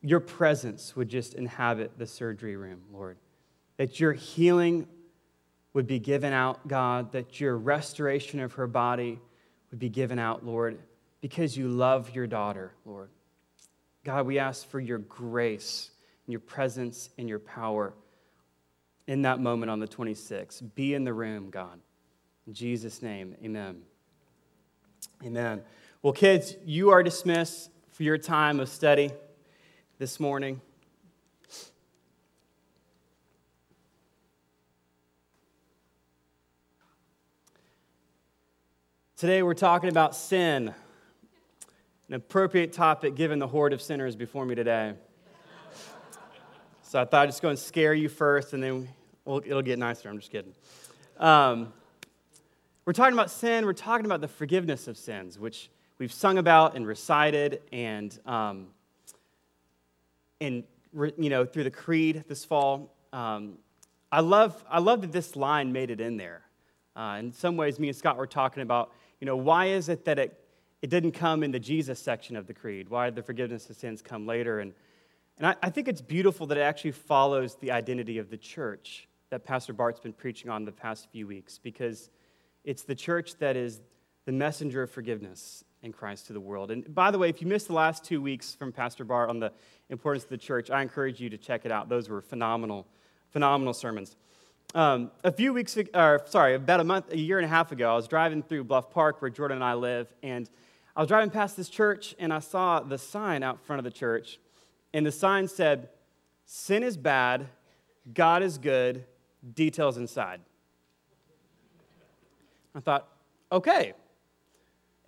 your presence would just inhabit the surgery room, Lord. That your healing would be given out, God, that your restoration of her body would be given out, Lord, because you love your daughter, Lord. God, we ask for your grace and your presence and your power in that moment on the 26th. Be in the room, God. In Jesus' name, amen. Amen. Well, kids, you are dismissed for your time of study this morning. Today we're talking about sin, an appropriate topic given the horde of sinners before me today. So I thought I'd just go and scare you first, and then we'll, it'll get nicer. I'm just kidding. Um, we're talking about sin. We're talking about the forgiveness of sins, which we've sung about and recited, and um, and you know through the creed this fall. Um, I love I love that this line made it in there. Uh, in some ways, me and Scott were talking about you know why is it that it it didn't come in the Jesus section of the creed? Why did the forgiveness of sins come later? And and I, I think it's beautiful that it actually follows the identity of the church that Pastor Bart's been preaching on the past few weeks because it's the church that is the messenger of forgiveness in Christ to the world. And by the way, if you missed the last two weeks from Pastor Bart on the importance of the church, I encourage you to check it out. Those were phenomenal, phenomenal sermons. Um, a few weeks, or sorry, about a month, a year and a half ago, I was driving through Bluff Park where Jordan and I live, and I was driving past this church, and I saw the sign out front of the church, and the sign said, "Sin is bad, God is good, details inside." I thought, okay.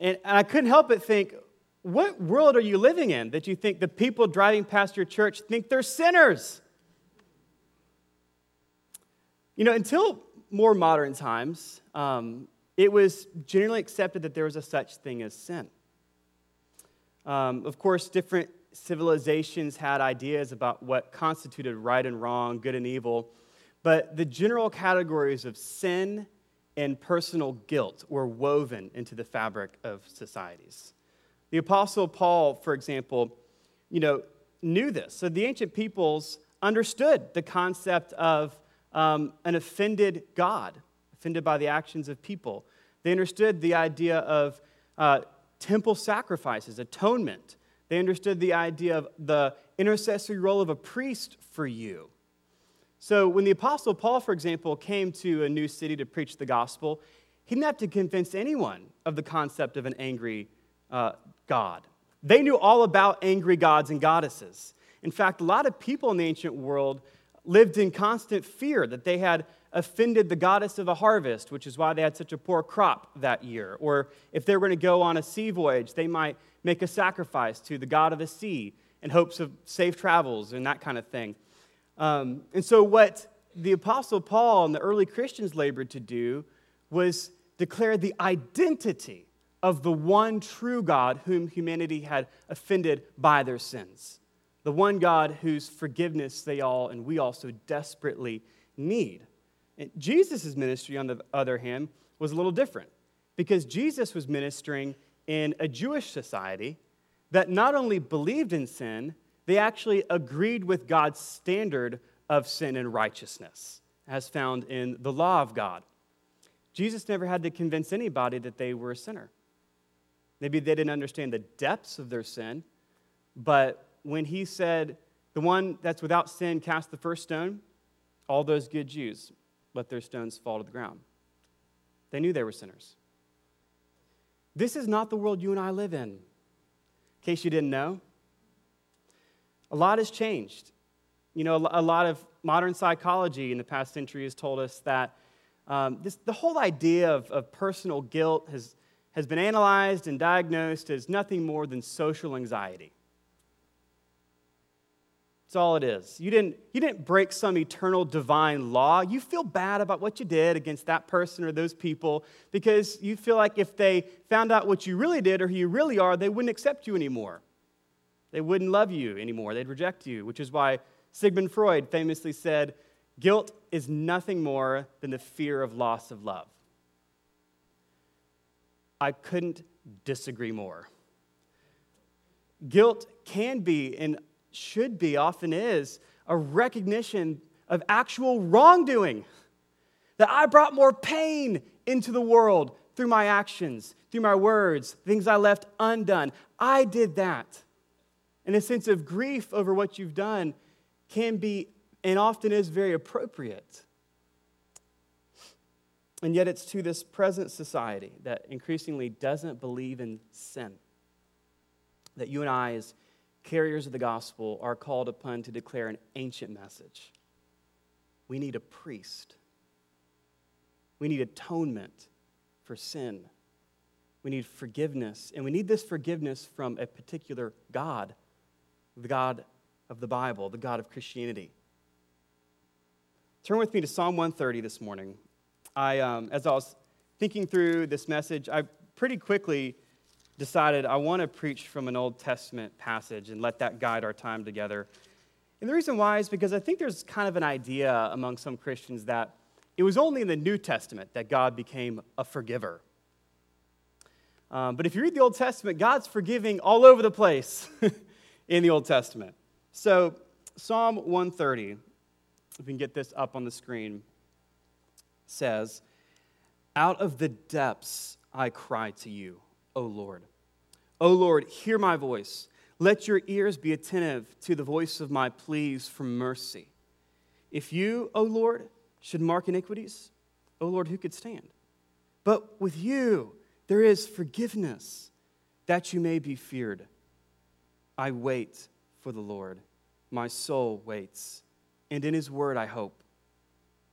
And, and I couldn't help but think, what world are you living in that you think the people driving past your church think they're sinners? You know, until more modern times, um, it was generally accepted that there was a such thing as sin. Um, of course, different civilizations had ideas about what constituted right and wrong, good and evil, but the general categories of sin and personal guilt were woven into the fabric of societies. The Apostle Paul, for example, you know, knew this. So the ancient peoples understood the concept of um, an offended God, offended by the actions of people. They understood the idea of uh, temple sacrifices, atonement. They understood the idea of the intercessory role of a priest for you. So, when the Apostle Paul, for example, came to a new city to preach the gospel, he didn't have to convince anyone of the concept of an angry uh, God. They knew all about angry gods and goddesses. In fact, a lot of people in the ancient world lived in constant fear that they had offended the goddess of the harvest, which is why they had such a poor crop that year. Or if they were going to go on a sea voyage, they might make a sacrifice to the god of the sea in hopes of safe travels and that kind of thing. Um, and so, what the Apostle Paul and the early Christians labored to do was declare the identity of the one true God whom humanity had offended by their sins. The one God whose forgiveness they all and we all so desperately need. Jesus' ministry, on the other hand, was a little different because Jesus was ministering in a Jewish society that not only believed in sin, they actually agreed with God's standard of sin and righteousness, as found in the law of God. Jesus never had to convince anybody that they were a sinner. Maybe they didn't understand the depths of their sin, but when he said, The one that's without sin cast the first stone, all those good Jews let their stones fall to the ground. They knew they were sinners. This is not the world you and I live in. In case you didn't know, a lot has changed. You know, a lot of modern psychology in the past century has told us that um, this, the whole idea of, of personal guilt has, has been analyzed and diagnosed as nothing more than social anxiety. That's all it is. You didn't, you didn't break some eternal divine law. You feel bad about what you did against that person or those people because you feel like if they found out what you really did or who you really are, they wouldn't accept you anymore. They wouldn't love you anymore, they'd reject you, which is why Sigmund Freud famously said, Guilt is nothing more than the fear of loss of love. I couldn't disagree more. Guilt can be and should be, often is, a recognition of actual wrongdoing. That I brought more pain into the world through my actions, through my words, things I left undone. I did that. And a sense of grief over what you've done can be and often is very appropriate. And yet, it's to this present society that increasingly doesn't believe in sin that you and I, as carriers of the gospel, are called upon to declare an ancient message. We need a priest, we need atonement for sin, we need forgiveness, and we need this forgiveness from a particular God, the God of the Bible, the God of Christianity. Turn with me to Psalm 130 this morning. I, um, as I was thinking through this message, I pretty quickly decided I want to preach from an Old Testament passage and let that guide our time together. And the reason why is because I think there's kind of an idea among some Christians that it was only in the New Testament that God became a forgiver. Um, but if you read the Old Testament, God's forgiving all over the place in the Old Testament. So, Psalm 130, if we can get this up on the screen, says, Out of the depths I cry to you. O Lord. O Lord, hear my voice. Let your ears be attentive to the voice of my pleas for mercy. If you, O Lord, should mark iniquities, O Lord, who could stand? But with you there is forgiveness, that you may be feared. I wait for the Lord. My soul waits, and in his word I hope.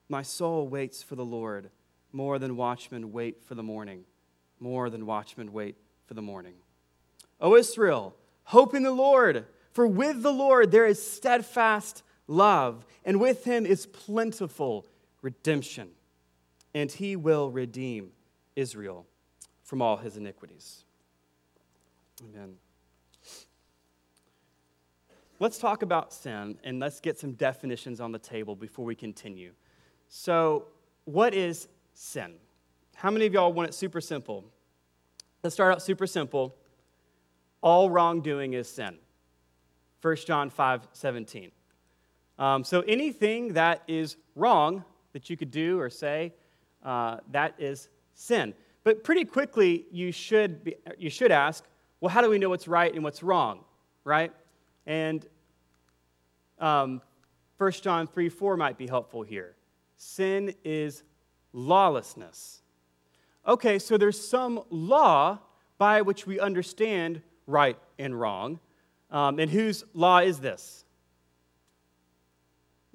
My soul waits for the Lord more than watchmen wait for the morning more than watchmen wait for the morning. O Israel, hope in the Lord, for with the Lord there is steadfast love, and with him is plentiful redemption, and he will redeem Israel from all his iniquities. Amen. Let's talk about sin and let's get some definitions on the table before we continue. So, what is sin? How many of y'all want it super simple? Let's start out super simple. All wrongdoing is sin. 1 John 5 17. Um, so anything that is wrong that you could do or say, uh, that is sin. But pretty quickly, you should, be, you should ask, well, how do we know what's right and what's wrong, right? And um, 1 John 3 4 might be helpful here. Sin is lawlessness. Okay, so there's some law by which we understand right and wrong. Um, and whose law is this?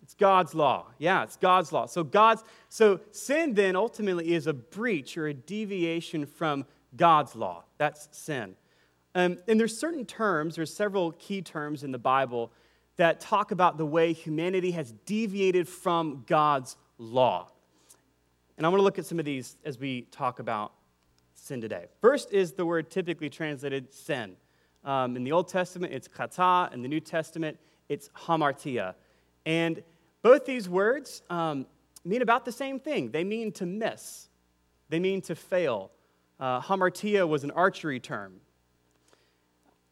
It's God's law. Yeah, it's God's law. So God's so sin then ultimately is a breach or a deviation from God's law. That's sin. Um, and there's certain terms, there's several key terms in the Bible that talk about the way humanity has deviated from God's law. And I want to look at some of these as we talk about sin today. First is the word typically translated sin. Um, in the Old Testament, it's kata. In the New Testament, it's hamartia. And both these words um, mean about the same thing. They mean to miss, they mean to fail. Uh, hamartia was an archery term.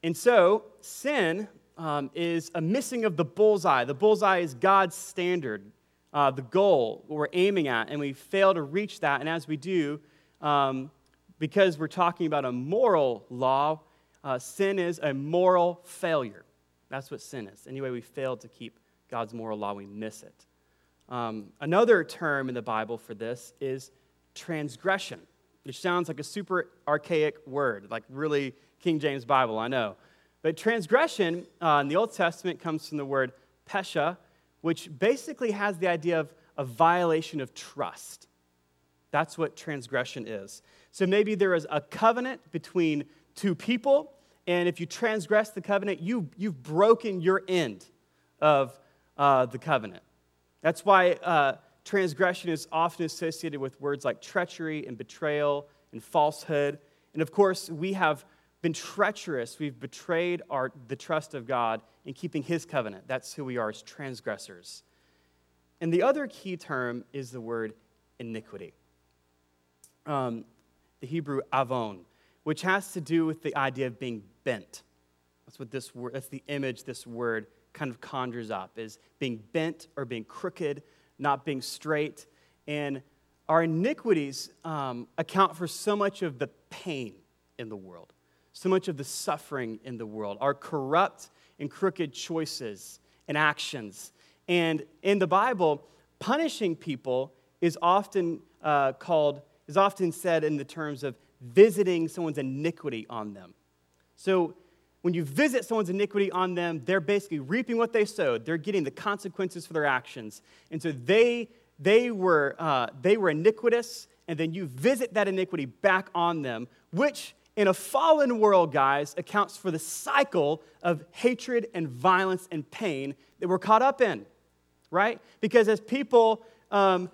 And so, sin um, is a missing of the bullseye. The bullseye is God's standard uh, the goal, we're aiming at, and we fail to reach that. And as we do, um, because we're talking about a moral law, uh, sin is a moral failure. That's what sin is. Anyway, we fail to keep God's moral law, we miss it. Um, another term in the Bible for this is transgression, which sounds like a super archaic word, like really King James Bible, I know. But transgression uh, in the Old Testament comes from the word pesha, which basically has the idea of a violation of trust. That's what transgression is. So maybe there is a covenant between two people, and if you transgress the covenant, you, you've broken your end of uh, the covenant. That's why uh, transgression is often associated with words like treachery and betrayal and falsehood. And of course, we have been treacherous. We've betrayed our, the trust of God in keeping his covenant. That's who we are as transgressors. And the other key term is the word iniquity. Um, the Hebrew avon, which has to do with the idea of being bent. That's what this word, that's the image this word kind of conjures up is being bent or being crooked, not being straight. And our iniquities um, account for so much of the pain in the world, so much of the suffering in the world, our corrupt and crooked choices and actions. And in the Bible, punishing people is often uh, called, is often said in the terms of visiting someone's iniquity on them. So when you visit someone's iniquity on them, they're basically reaping what they sowed. They're getting the consequences for their actions. And so they, they, were, uh, they were iniquitous, and then you visit that iniquity back on them, which in a fallen world, guys, accounts for the cycle of hatred and violence and pain that we're caught up in, right? Because as people um,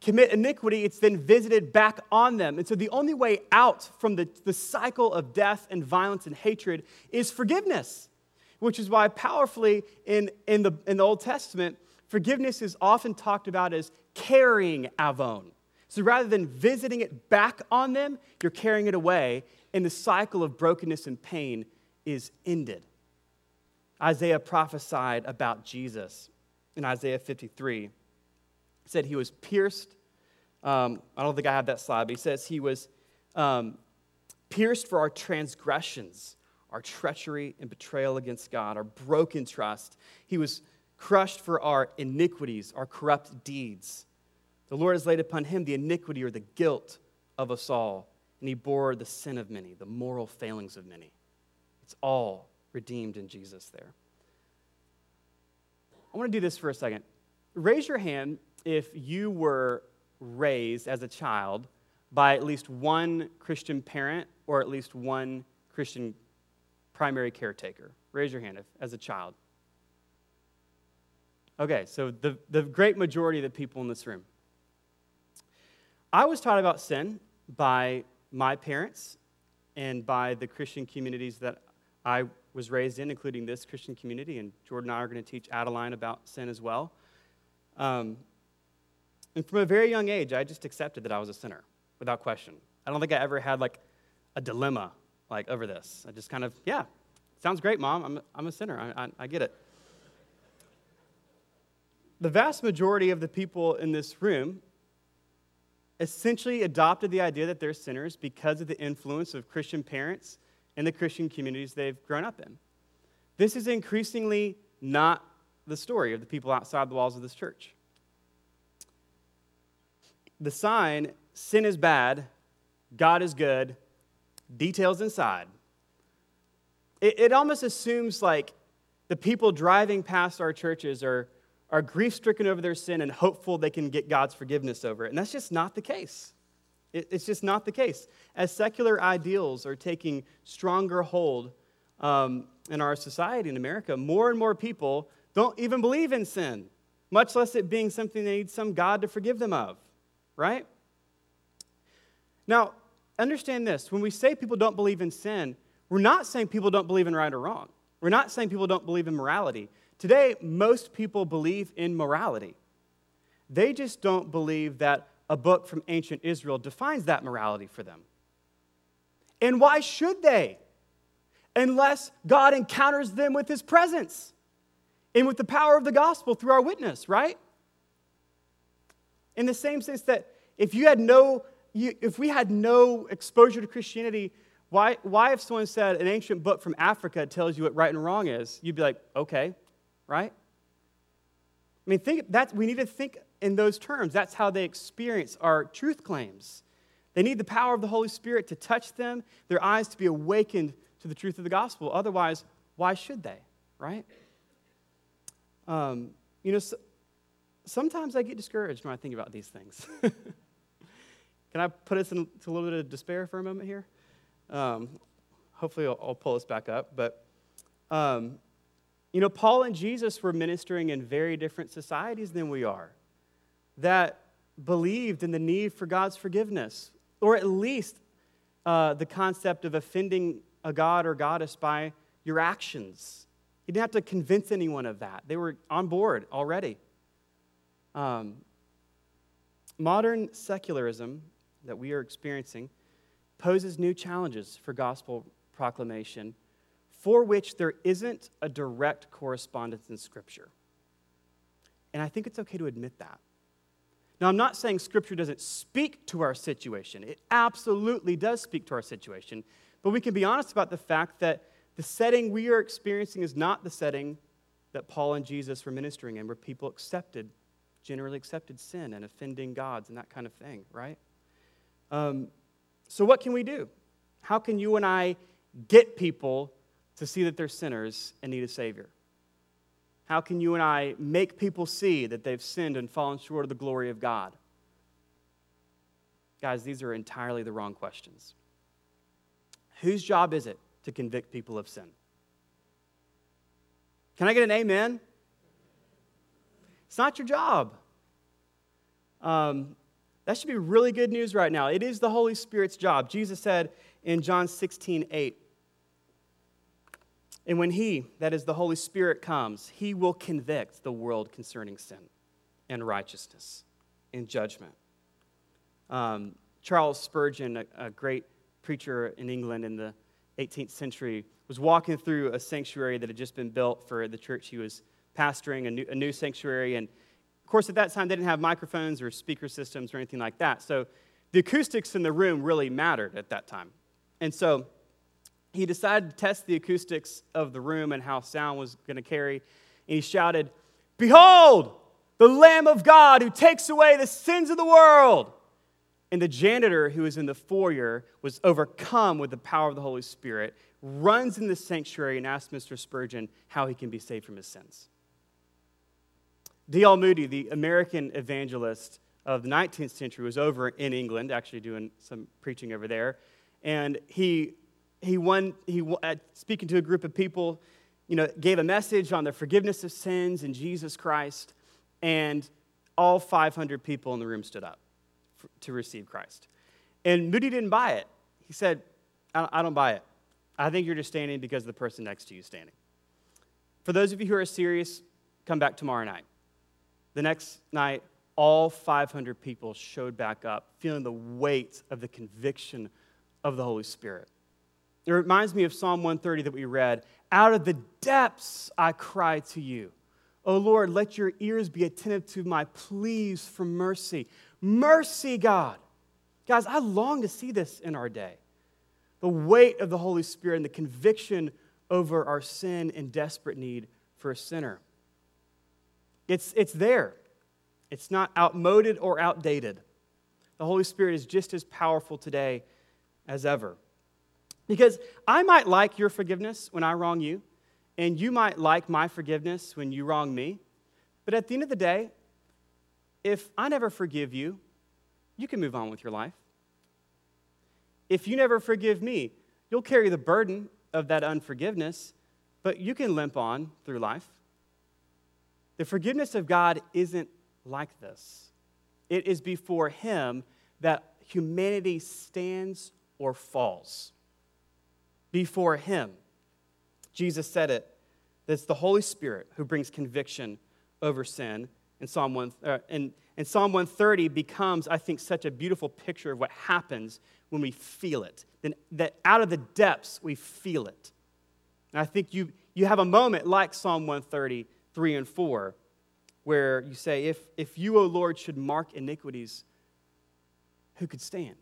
commit iniquity, it's then visited back on them. And so the only way out from the, the cycle of death and violence and hatred is forgiveness, which is why powerfully in, in, the, in the Old Testament, forgiveness is often talked about as carrying avon. So rather than visiting it back on them, you're carrying it away, and the cycle of brokenness and pain is ended. Isaiah prophesied about Jesus in Isaiah 53 said he was pierced. Um, I don't think I have that slide, but he says he was um, pierced for our transgressions, our treachery and betrayal against God, our broken trust. He was crushed for our iniquities, our corrupt deeds. The Lord has laid upon him the iniquity or the guilt of us all, and he bore the sin of many, the moral failings of many. It's all redeemed in Jesus there. I want to do this for a second. Raise your hand if you were raised as a child by at least one Christian parent or at least one Christian primary caretaker? Raise your hand if, as a child. Okay, so the, the great majority of the people in this room. I was taught about sin by my parents and by the Christian communities that I was raised in, including this Christian community. And Jordan and I are going to teach Adeline about sin as well. Um, and from a very young age, I just accepted that I was a sinner without question. I don't think I ever had like a dilemma like over this. I just kind of, yeah, sounds great, mom. I'm, I'm a sinner. I, I, I get it. The vast majority of the people in this room essentially adopted the idea that they're sinners because of the influence of Christian parents and the Christian communities they've grown up in. This is increasingly not the story of the people outside the walls of this church the sign sin is bad, God is good, details inside. It, it almost assumes like the people driving past our churches are, are grief stricken over their sin and hopeful they can get God's forgiveness over it. And that's just not the case. It's just not the case. As secular ideals are taking stronger hold um, in our society in America, more and more people don't even believe in sin, much less it being something they need some God to forgive them of right? Now, understand this when we say people don't believe in sin, we're not saying people don't believe in right or wrong. We're not saying people don't believe in morality. Today, most people believe in morality. They just don't believe that a book from ancient Israel defines that morality for them. And why should they? Unless God encounters them with his presence and with the power of the gospel through our witness, right? In the same sense that if you had no, you, if we had no exposure to Christianity, why, why if someone said an ancient book from Africa tells you what right and wrong is, you'd be like, okay, right? I mean, think that we need to think in those terms. That's how they experience our truth claims. They need the power of the Holy Spirit to touch them, their eyes to be awakened to the truth of the gospel. Otherwise, why should they, right? Um, you know, so, sometimes I get discouraged when I think about these things. Can I put us into a little bit of despair for a moment here? Um, hopefully, I'll, I'll, pull us back up. But, um, you know, Paul and Jesus were ministering in very different societies than we are that believed in the need for God's forgiveness, or at least uh, the concept of offending a god or goddess by your actions. You didn't have to convince anyone of that, they were on board already. Um, modern secularism that we are experiencing poses new challenges for gospel proclamation for which there isn't a direct correspondence in Scripture. And I think it's okay to admit that. Now, I'm not saying Scripture doesn't speak to our situation, it absolutely does speak to our situation. But we can be honest about the fact that the setting we are experiencing is not the setting that Paul and Jesus were ministering in, where people accepted, generally accepted sin and offending gods and that kind of thing, right? Um, so, what can we do? How can you and I get people to see that they're sinners and need a Savior? How can you and I make people see that they've sinned and fallen short of the glory of God? Guys, these are entirely the wrong questions. Whose job is it to convict people of sin? Can I get an amen? It's not your job. Um, that should be really good news right now. It is the Holy Spirit's job. Jesus said in John 16, 8, and when He, that is the Holy Spirit, comes, He will convict the world concerning sin and righteousness and judgment. Um, Charles Spurgeon, a, a, great preacher in England in the 18th century, was walking through a sanctuary that had just been built for the church he was pastoring, a new, a new sanctuary. And of course, at that time, they didn't have microphones or speaker systems or anything like that. So the acoustics in the room really mattered at that time. And so he decided to test the acoustics of the room and how sound was going to carry. And he shouted, Behold, the Lamb of God who takes away the sins of the world. And the janitor who was in the foyer was overcome with the power of the Holy Spirit, runs in the sanctuary and asks Mr. Spurgeon how he can be saved from his sins. D.L. Moody, the American evangelist of the 19th century, was over in England, actually doing some preaching over there. And he he won, he, uh, speaking to a group of people, you know, gave a message on the forgiveness of sins in Jesus Christ, and all 500 people in the room stood up for, to receive Christ. And Moody didn't buy it. He said, I, I don't buy it. I think you're just standing because the person next to you is standing. For those of you who are serious, come back tomorrow night. The next night, all 500 people showed back up, feeling the weight of the conviction of the Holy Spirit. It reminds me of Psalm 130 that we read. Out of the depths I cry to you. O Lord, let your ears be attentive to my pleas for mercy. Mercy, God. Guys, I long to see this in our day. The weight of the Holy Spirit and the conviction over our sin and desperate need for a sinner. It's, it's there, it's not outmoded or outdated. The Holy Spirit is just as powerful today as ever. Because I might like your forgiveness when I wrong you, and you might like my forgiveness when you wrong me. But at the end of the day, if I never forgive you, you can move on with your life. If you never forgive me, you'll carry the burden of that unforgiveness, but you can limp on through life. The forgiveness of God isn't like this. It is before Him that humanity stands or falls before Him. Jesus said it. It's the Holy Spirit who brings conviction over sin. In Psalm, 1, uh, and, and Psalm 130 becomes, I think, such a beautiful picture of what happens when we feel it. Then that out of the depths we feel it. And I think you, you have a moment like Psalm 130, 3 and 4, where you say, if, if you, O Lord, should mark iniquities, who could stand?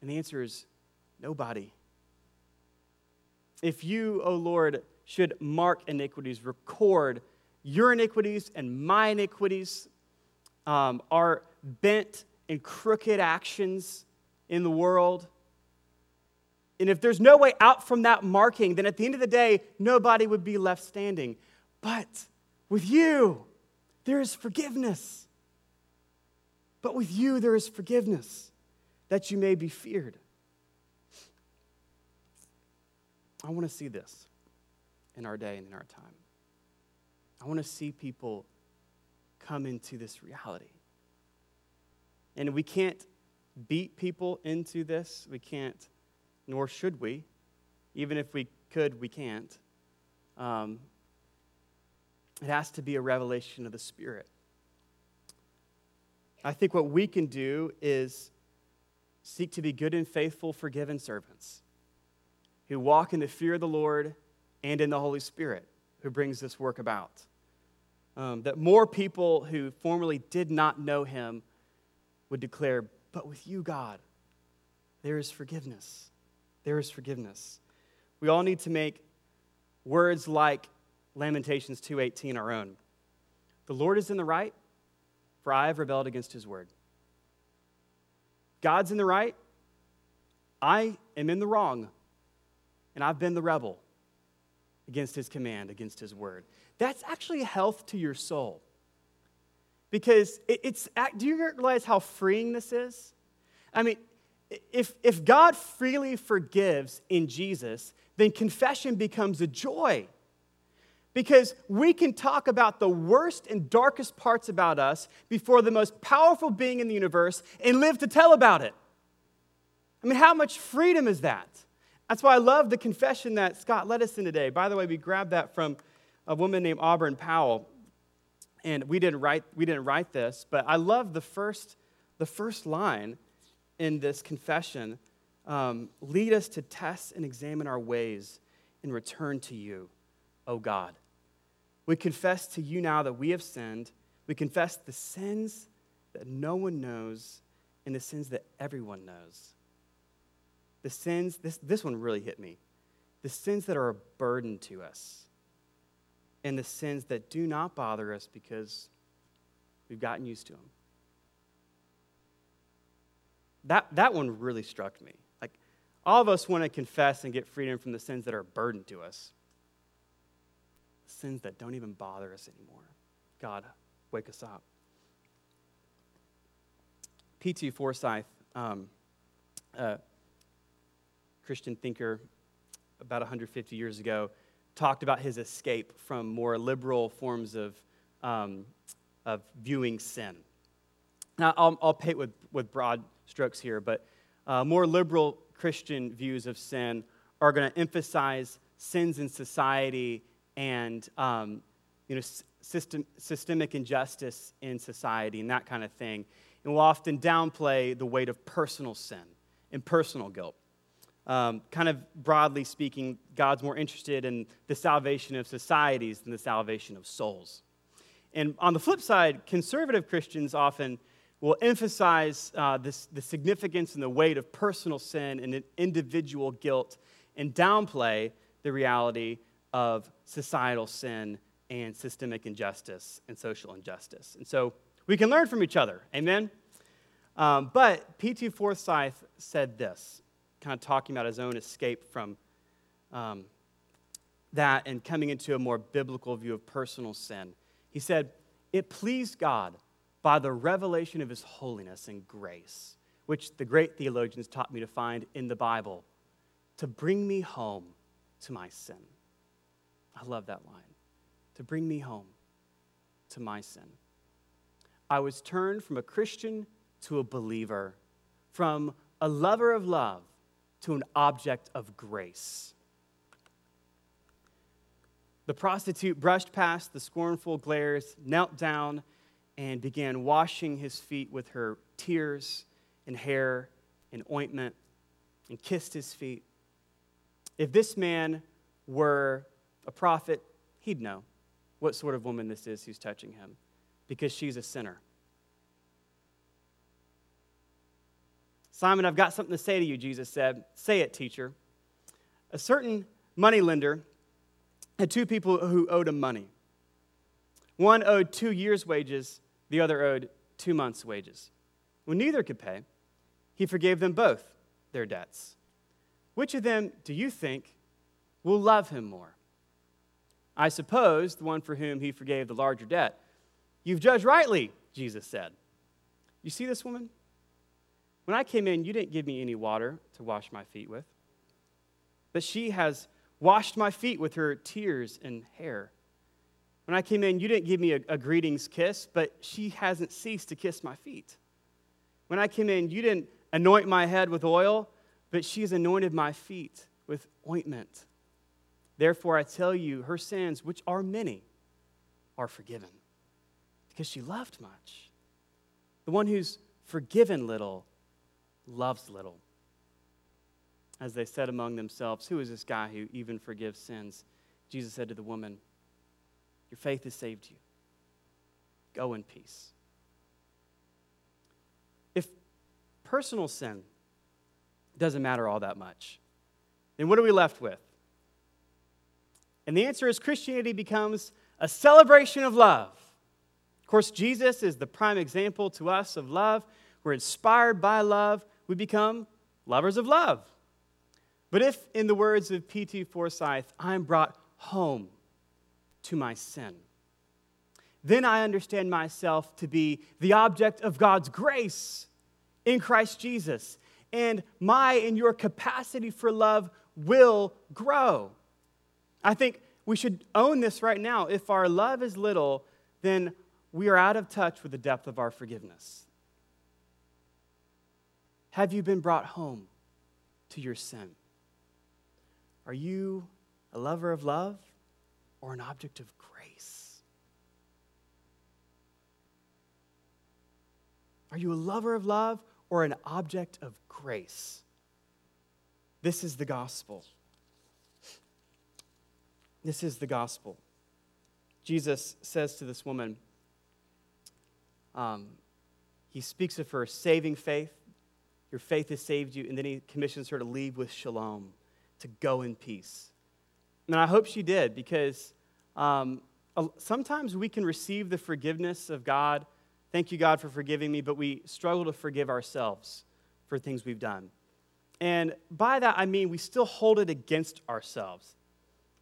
And the answer is nobody. If you, O Lord, should mark iniquities, record your iniquities and my iniquities, um, our bent and crooked actions in the world. And if there's no way out from that marking, then at the end of the day, nobody would be left standing. But with you, there is forgiveness. But with you, there is forgiveness that you may be feared. I want to see this in our day and in our time. I want to see people come into this reality. And we can't beat people into this. We can't, nor should we. Even if we could, we can't. Um, it has to be a revelation of the Spirit. I think what we can do is seek to be good and faithful, forgiven servants who walk in the fear of the Lord and in the Holy Spirit who brings this work about. Um, that more people who formerly did not know him would declare, But with you, God, there is forgiveness. There is forgiveness. We all need to make words like Lamentations 2:18 our own. The Lord is in the right, for I have rebelled against his word. God's in the right, I am in the wrong, and I've been the rebel against his command, against his word. That's actually health to your soul. Because it's, do you realize how freeing this is? I mean, if, if God freely forgives in Jesus, then confession becomes a joy. Because we can talk about the worst and darkest parts about us before the most powerful being in the universe and live to tell about it. I mean, how much freedom is that? That's why I love the confession that Scott led us in today. By the way, we grabbed that from a woman named Auburn Powell. And we didn't write, we didn't write this, but I love the first, the first line in this confession. Um, Lead us to test and examine our ways and return to you, O God. We confess to you now that we have sinned. We confess the sins that no one knows and the sins that everyone knows the sins, this, this one really hit me. The sins that are a burden to us, and the sins that do not bother us because we've gotten used to them. That, that one really struck me. Like, all of us want to confess and get freedom from the sins that are a burden to us, sins that don't even bother us anymore. God, wake us up. P.T. Forsyth um, uh, Christian thinker about 150 years ago, talked about his escape from more liberal forms of, um, of viewing sin. Now, I'll, I'll paint with, with broad strokes here, but uh, more liberal Christian views of sin are going to emphasize sins in society and um, you know, system, systemic injustice in society and that kind of thing, and will often downplay the weight of personal sin and personal guilt. Um, kind of broadly speaking, God's more interested in the salvation of societies than the salvation of souls. And on the flip side, conservative Christians often will emphasize uh, this, the significance and the weight of personal sin and individual guilt and downplay the reality of societal sin and systemic injustice and social injustice. And so we can learn from each other. Amen? Um, but P.T. Forsyth said this kind of talking about his own escape from um, that and coming into a more biblical view of personal sin. He said, It pleased God by the revelation of his holiness and grace, which the great theologians taught me to find in the Bible, to bring me home to my sin. I love that line. To bring me home to my sin. I was turned from a Christian to a believer, from a lover of love to an object of grace. The prostitute brushed past the scornful glares, knelt down, and began washing his feet with her tears and hair and ointment and kissed his feet. If this man were a prophet, he'd know what sort of woman this is who's touching him because she's a sinner. Simon, I've got something to say to you, Jesus said. Say it, teacher. A certain moneylender had two people who owed him money. One owed two years' wages, the other owed two months' wages. When neither could pay, he forgave them both their debts. Which of them do you think will love him more? I suppose the one for whom he forgave the larger debt. You've judged rightly, Jesus said. You see this woman? When I came in, you didn't give me any water to wash my feet with. But she has washed my feet with her tears and hair. When I came in, you didn't give me a, a, greetings kiss, but she hasn't ceased to kiss my feet. When I came in, you didn't anoint my head with oil, but she has anointed my feet with ointment. Therefore, I tell you, her sins, which are many, are forgiven because she loved much. The one who's forgiven little loves little. as they said among themselves, Who is this guy who even forgives sins? Jesus said to the woman, Your faith has saved you. Go in peace. If personal sin doesn't matter all that much, then what are we left with? And the answer is Christianity becomes a celebration of love. Of course, Jesus is the prime example to us of love. We're inspired by love. We become lovers of love. But if, in the words of P.T. Forsyth, I'm brought home to my sin, then I understand myself to be the object of God's grace in Christ Jesus. And my and your capacity for love will grow. I think we should own this right now. If our love is little, then we are out of touch with the depth of our forgiveness. Have you been brought home to your sin? Are you a lover of love or an object of grace? Are you a lover of love or an object of grace? This is the gospel. This is the gospel. Jesus says to this woman, um, he speaks of her saving faith. Your faith has saved you. And then he commissions her to leave with shalom to go in peace. And I hope she did because um, sometimes we can receive the forgiveness of God. Thank you, God, for forgiving me, but we struggle to forgive ourselves for things we've done. And by that, I mean we still hold it against ourselves.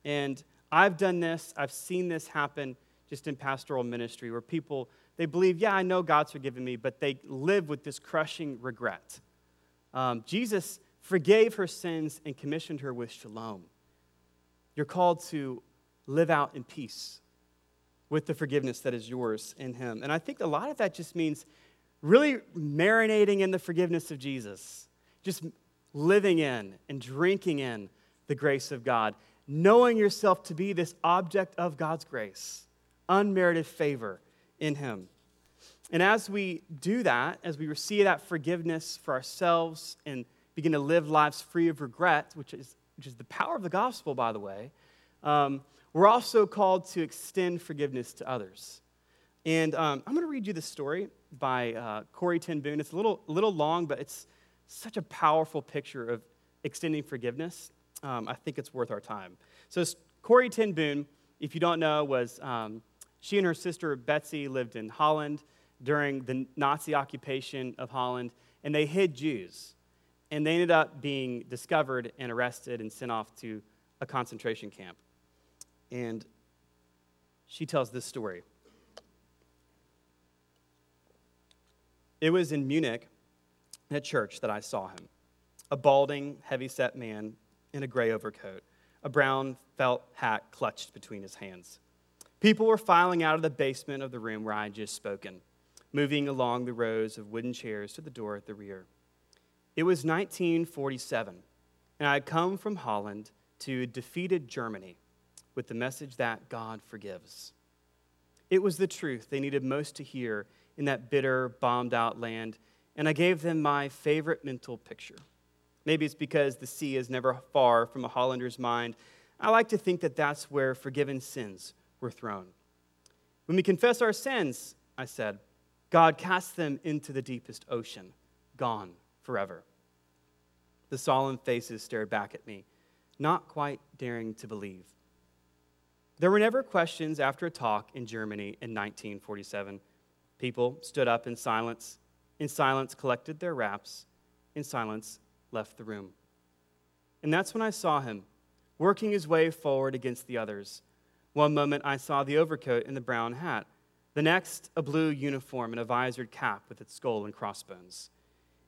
And I've done this, I've seen this happen just in pastoral ministry where people, they believe, yeah, I know God's forgiven me, but they live with this crushing regret. Um, Jesus forgave her sins, and commissioned her with shalom. You're called to live out in peace with the forgiveness that is yours in Him. And I think a lot of that just means really marinating in the forgiveness of Jesus, just living in and drinking in the grace of God, knowing yourself to be this object of God's grace, unmerited favor in Him. And as we do that, as we receive that forgiveness for ourselves and begin to live lives free of regret, which is, which is the power of the gospel, by the way, um, we're also called to extend forgiveness to others. And um, I'm going to read you this story by uh, Corrie ten Boom. It's a little, little long, but it's such a powerful picture of extending forgiveness. Um, I think it's worth our time. So, Corrie ten Boom, if you don't know, was um, she and her sister Betsy lived in Holland during the Nazi occupation of Holland, and they hid Jews and they ended up being discovered and arrested and sent off to a concentration camp. And she tells this story. It was in Munich at church that I saw him a balding, heavy set man in a gray overcoat, a brown felt hat clutched between his hands. People were filing out of the basement of the room where I had just spoken, moving along the rows of wooden chairs to the door at the rear. It was 1947, and I had come from Holland to defeated Germany with the message that God forgives. It was the truth they needed most to hear in that bitter, bombed out land, and I gave them my favorite mental picture. Maybe it's because the sea is never far from a Hollander's mind. I like to think that that's where forgiven sins were thrown. When we confess our sins, I said, God cast them into the deepest ocean, gone forever. The solemn faces stared back at me, not quite daring to believe. There were never questions after a talk in Germany in 1947. People stood up in silence, in silence collected their wraps, in silence left the room. And that's when I saw him, working his way forward against the others. One moment I saw the overcoat and the brown hat, the next, a blue uniform and a visored cap with its skull and crossbones.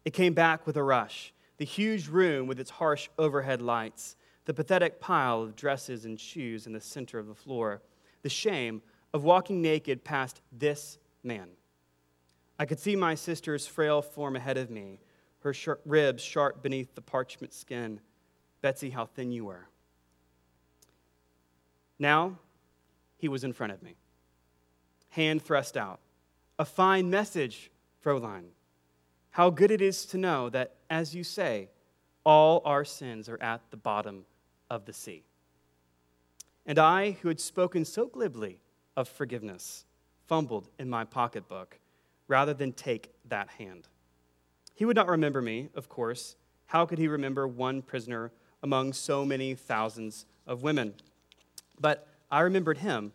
It came back with a rush the huge room with its harsh overhead lights, the pathetic pile of dresses and shoes in the center of the floor, the shame of walking naked past this man. I could see my sister's frail form ahead of me, her ribs sharp beneath the parchment skin. Betsy, how thin you were. Now, he was in front of me, hand thrust out. A fine message, Fräulein. How good it is to know that, as you say, all our sins are at the bottom of the sea. And I, who had spoken so glibly of forgiveness, fumbled in my pocketbook rather than take that hand. He would not remember me, of course. How could he remember one prisoner among so many thousands of women? But I remembered him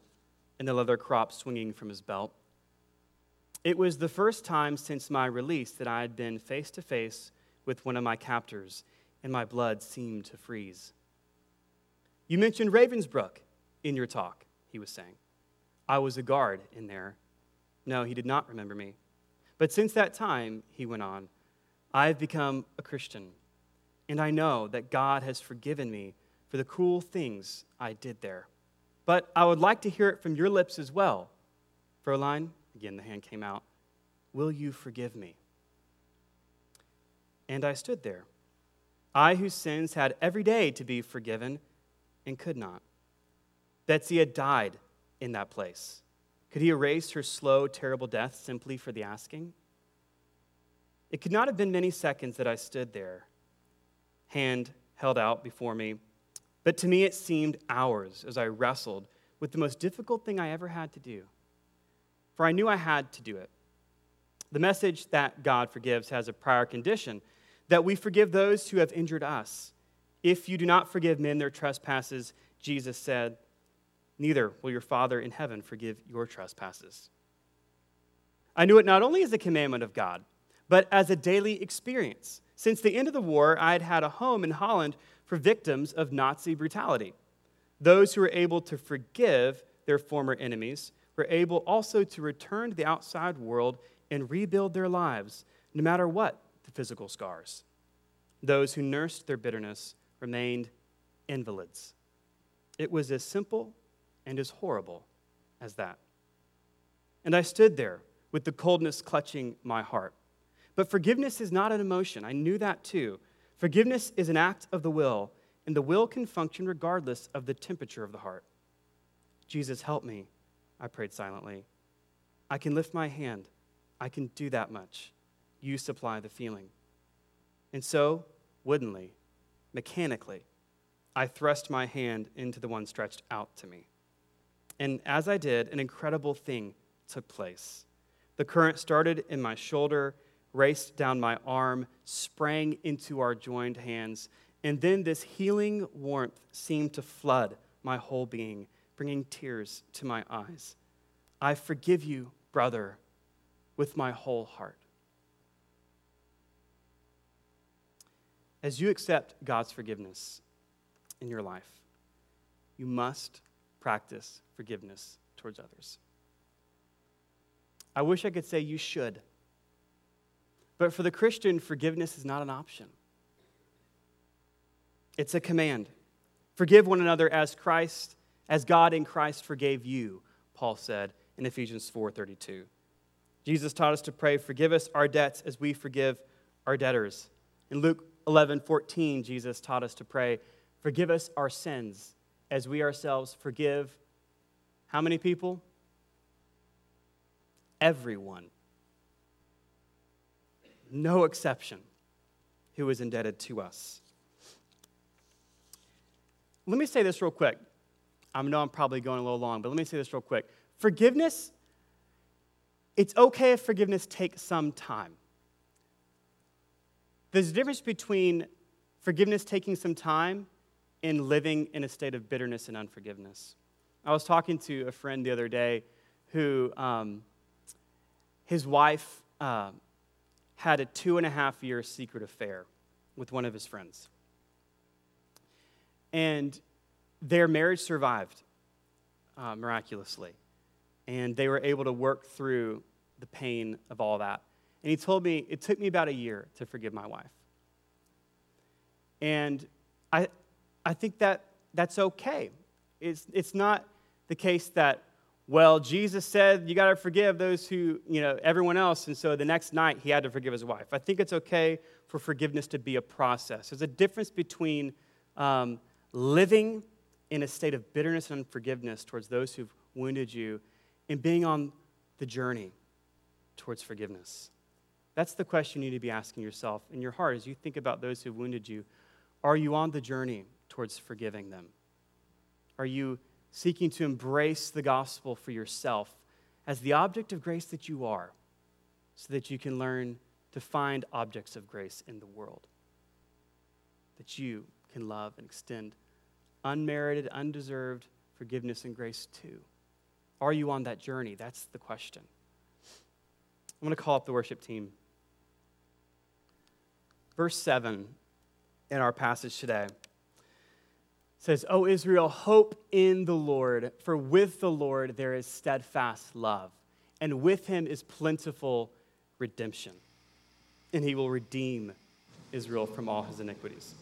and the leather crop swinging from his belt. It was the first time since my release that I had been face to face with one of my captors, and my blood seemed to freeze. You mentioned Ravensbrück in your talk, he was saying. I was a guard in there. No, he did not remember me. But since that time, he went on, I have become a Christian, and I know that God has forgiven me for the cruel things I did there. But I would like to hear it from your lips as well. Fräulein, again the hand came out, will you forgive me? And I stood there, I whose sins had every day to be forgiven and could not. Betsie had died in that place. Could he erase her slow, terrible death simply for the asking? It could not have been many seconds that I stood there, hand held out before me, but to me it seemed hours as I wrestled with the most difficult thing I ever had to do. For I knew I had to do it. The message that God forgives has a prior condition that we forgive those who have injured us. If you do not forgive men their trespasses, Jesus said, neither will your Father in heaven forgive your trespasses. I knew it not only as a commandment of God, but as a daily experience. Since the end of the war, I had had a home in Holland for victims of Nazi brutality. Those who were able to forgive their former enemies were able also to return to the outside world and rebuild their lives, no matter what the physical scars. Those who nursed their bitterness remained invalids. It was as simple and as horrible as that. And I stood there with the coldness clutching my heart. But forgiveness is not an emotion. I knew that too. Forgiveness is an act of the will, and the will can function regardless of the temperature of the heart. Jesus, help me, I prayed silently. I can lift my hand. I can do that much. You supply the feeling. And so, woodenly, mechanically, I thrust my hand into the one stretched out to me. And as I did, an incredible thing took place. The current started in my shoulder, raced down my arm, sprang into our joined hands, and then this healing warmth seemed to flood my whole being, bringing tears to my eyes. I forgive you, brother, with my whole heart. As you accept God's forgiveness in your life, you must practice forgiveness towards others. I wish I could say you should. But for the Christian, forgiveness is not an option. It's a command. Forgive one another as Christ, as God in Christ forgave you, Paul said in Ephesians 4:32. Jesus taught us to pray, forgive us our debts as we forgive our debtors. In Luke 11:14, Jesus taught us to pray, forgive us our sins as we ourselves forgive how many people? Everyone. No exception who is indebted to us. Let me say this real quick. I know I'm probably going a little long, but let me say this real quick. Forgiveness, it's okay if forgiveness takes some time. There's a difference between forgiveness taking some time and living in a state of bitterness and unforgiveness. I was talking to a friend the other day who um, his wife uh, had a two and a half year secret affair with one of his friends. And their marriage survived uh, miraculously. And they were able to work through the pain of all that. And he told me it took me about a year to forgive my wife. And I, I think that that's okay. It's, it's not the case that, well, Jesus said you got to forgive those who, you know, everyone else. And so the next night he had to forgive his wife. I think it's okay for forgiveness to be a process. There's a difference between um, living in a state of bitterness and unforgiveness towards those who've wounded you and being on the journey towards forgiveness. That's the question you need to be asking yourself in your heart as you think about those who've wounded you. Are you on the journey towards forgiving them? Are you seeking to embrace the gospel for yourself as the object of grace that you are so that you can learn to find objects of grace in the world? That you can love and extend unmerited, undeserved forgiveness and grace to? Are you on that journey? That's the question. I'm going to call up the worship team. Verse 7 in our passage today says, O Israel, hope in the Lord, for with the Lord there is steadfast love, and with him is plentiful redemption, and he will redeem Israel from all his iniquities.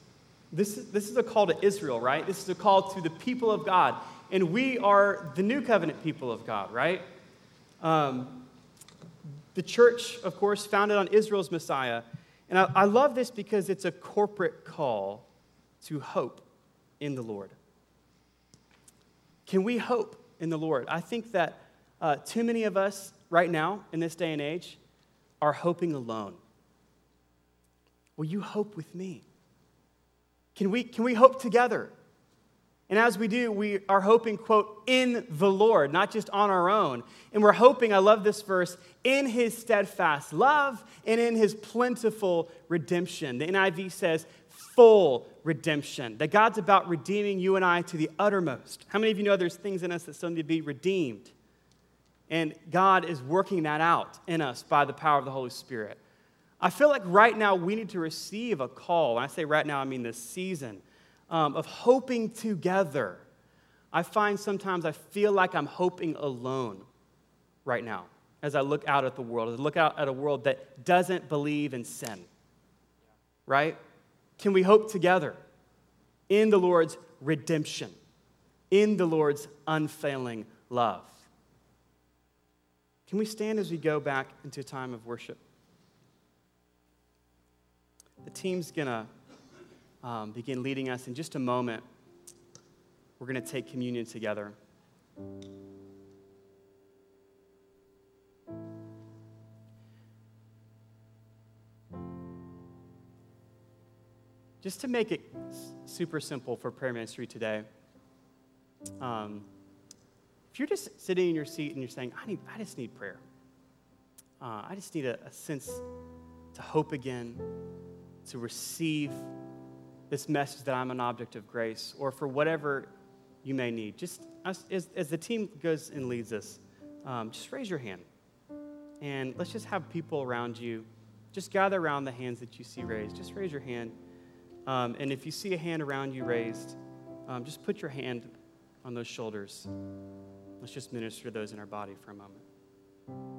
This is, this is a call to Israel, right? This is a call to the people of God. And we are the new covenant people of God, right? Um, the church, of course, founded on Israel's Messiah. And I, I love this because it's a corporate call to hope in the Lord. Can we hope in the Lord? I think that uh, too many of us right now, in this day and age, are hoping alone. Will you hope with me? Can we, can we hope together? And as we do, we are hoping, quote, in the Lord, not just on our own. And we're hoping, I love this verse, in his steadfast love and in his plentiful redemption. The NIV says, full redemption. That God's about redeeming you and I to the uttermost. How many of you know there's things in us that still need to be redeemed? And God is working that out in us by the power of the Holy Spirit. I feel like right now we need to receive a call. When I say right now, I mean this season um, of hoping together. I find sometimes I feel like I'm hoping alone right now as I look out at the world, as I look out at a world that doesn't believe in sin. Right? Can we hope together in the Lord's redemption, in the Lord's unfailing love? Can we stand as we go back into a time of worship? The team's going to um, begin leading us in just a moment. We're going to take communion together. Just to make it super simple for prayer ministry today, um, if you're just sitting in your seat and you're saying, I, need, I just need prayer, uh, I just need a, a sense to hope again, to receive this message that I'm an object of grace, or for whatever you may need, just as, as the team goes and leads us, um, just raise your hand. And let's just have people around you. Just gather around the hands that you see raised. Just raise your hand. Um, and if you see a hand around you raised, um, just put your hand on those shoulders. Let's just minister to those in our body for a moment.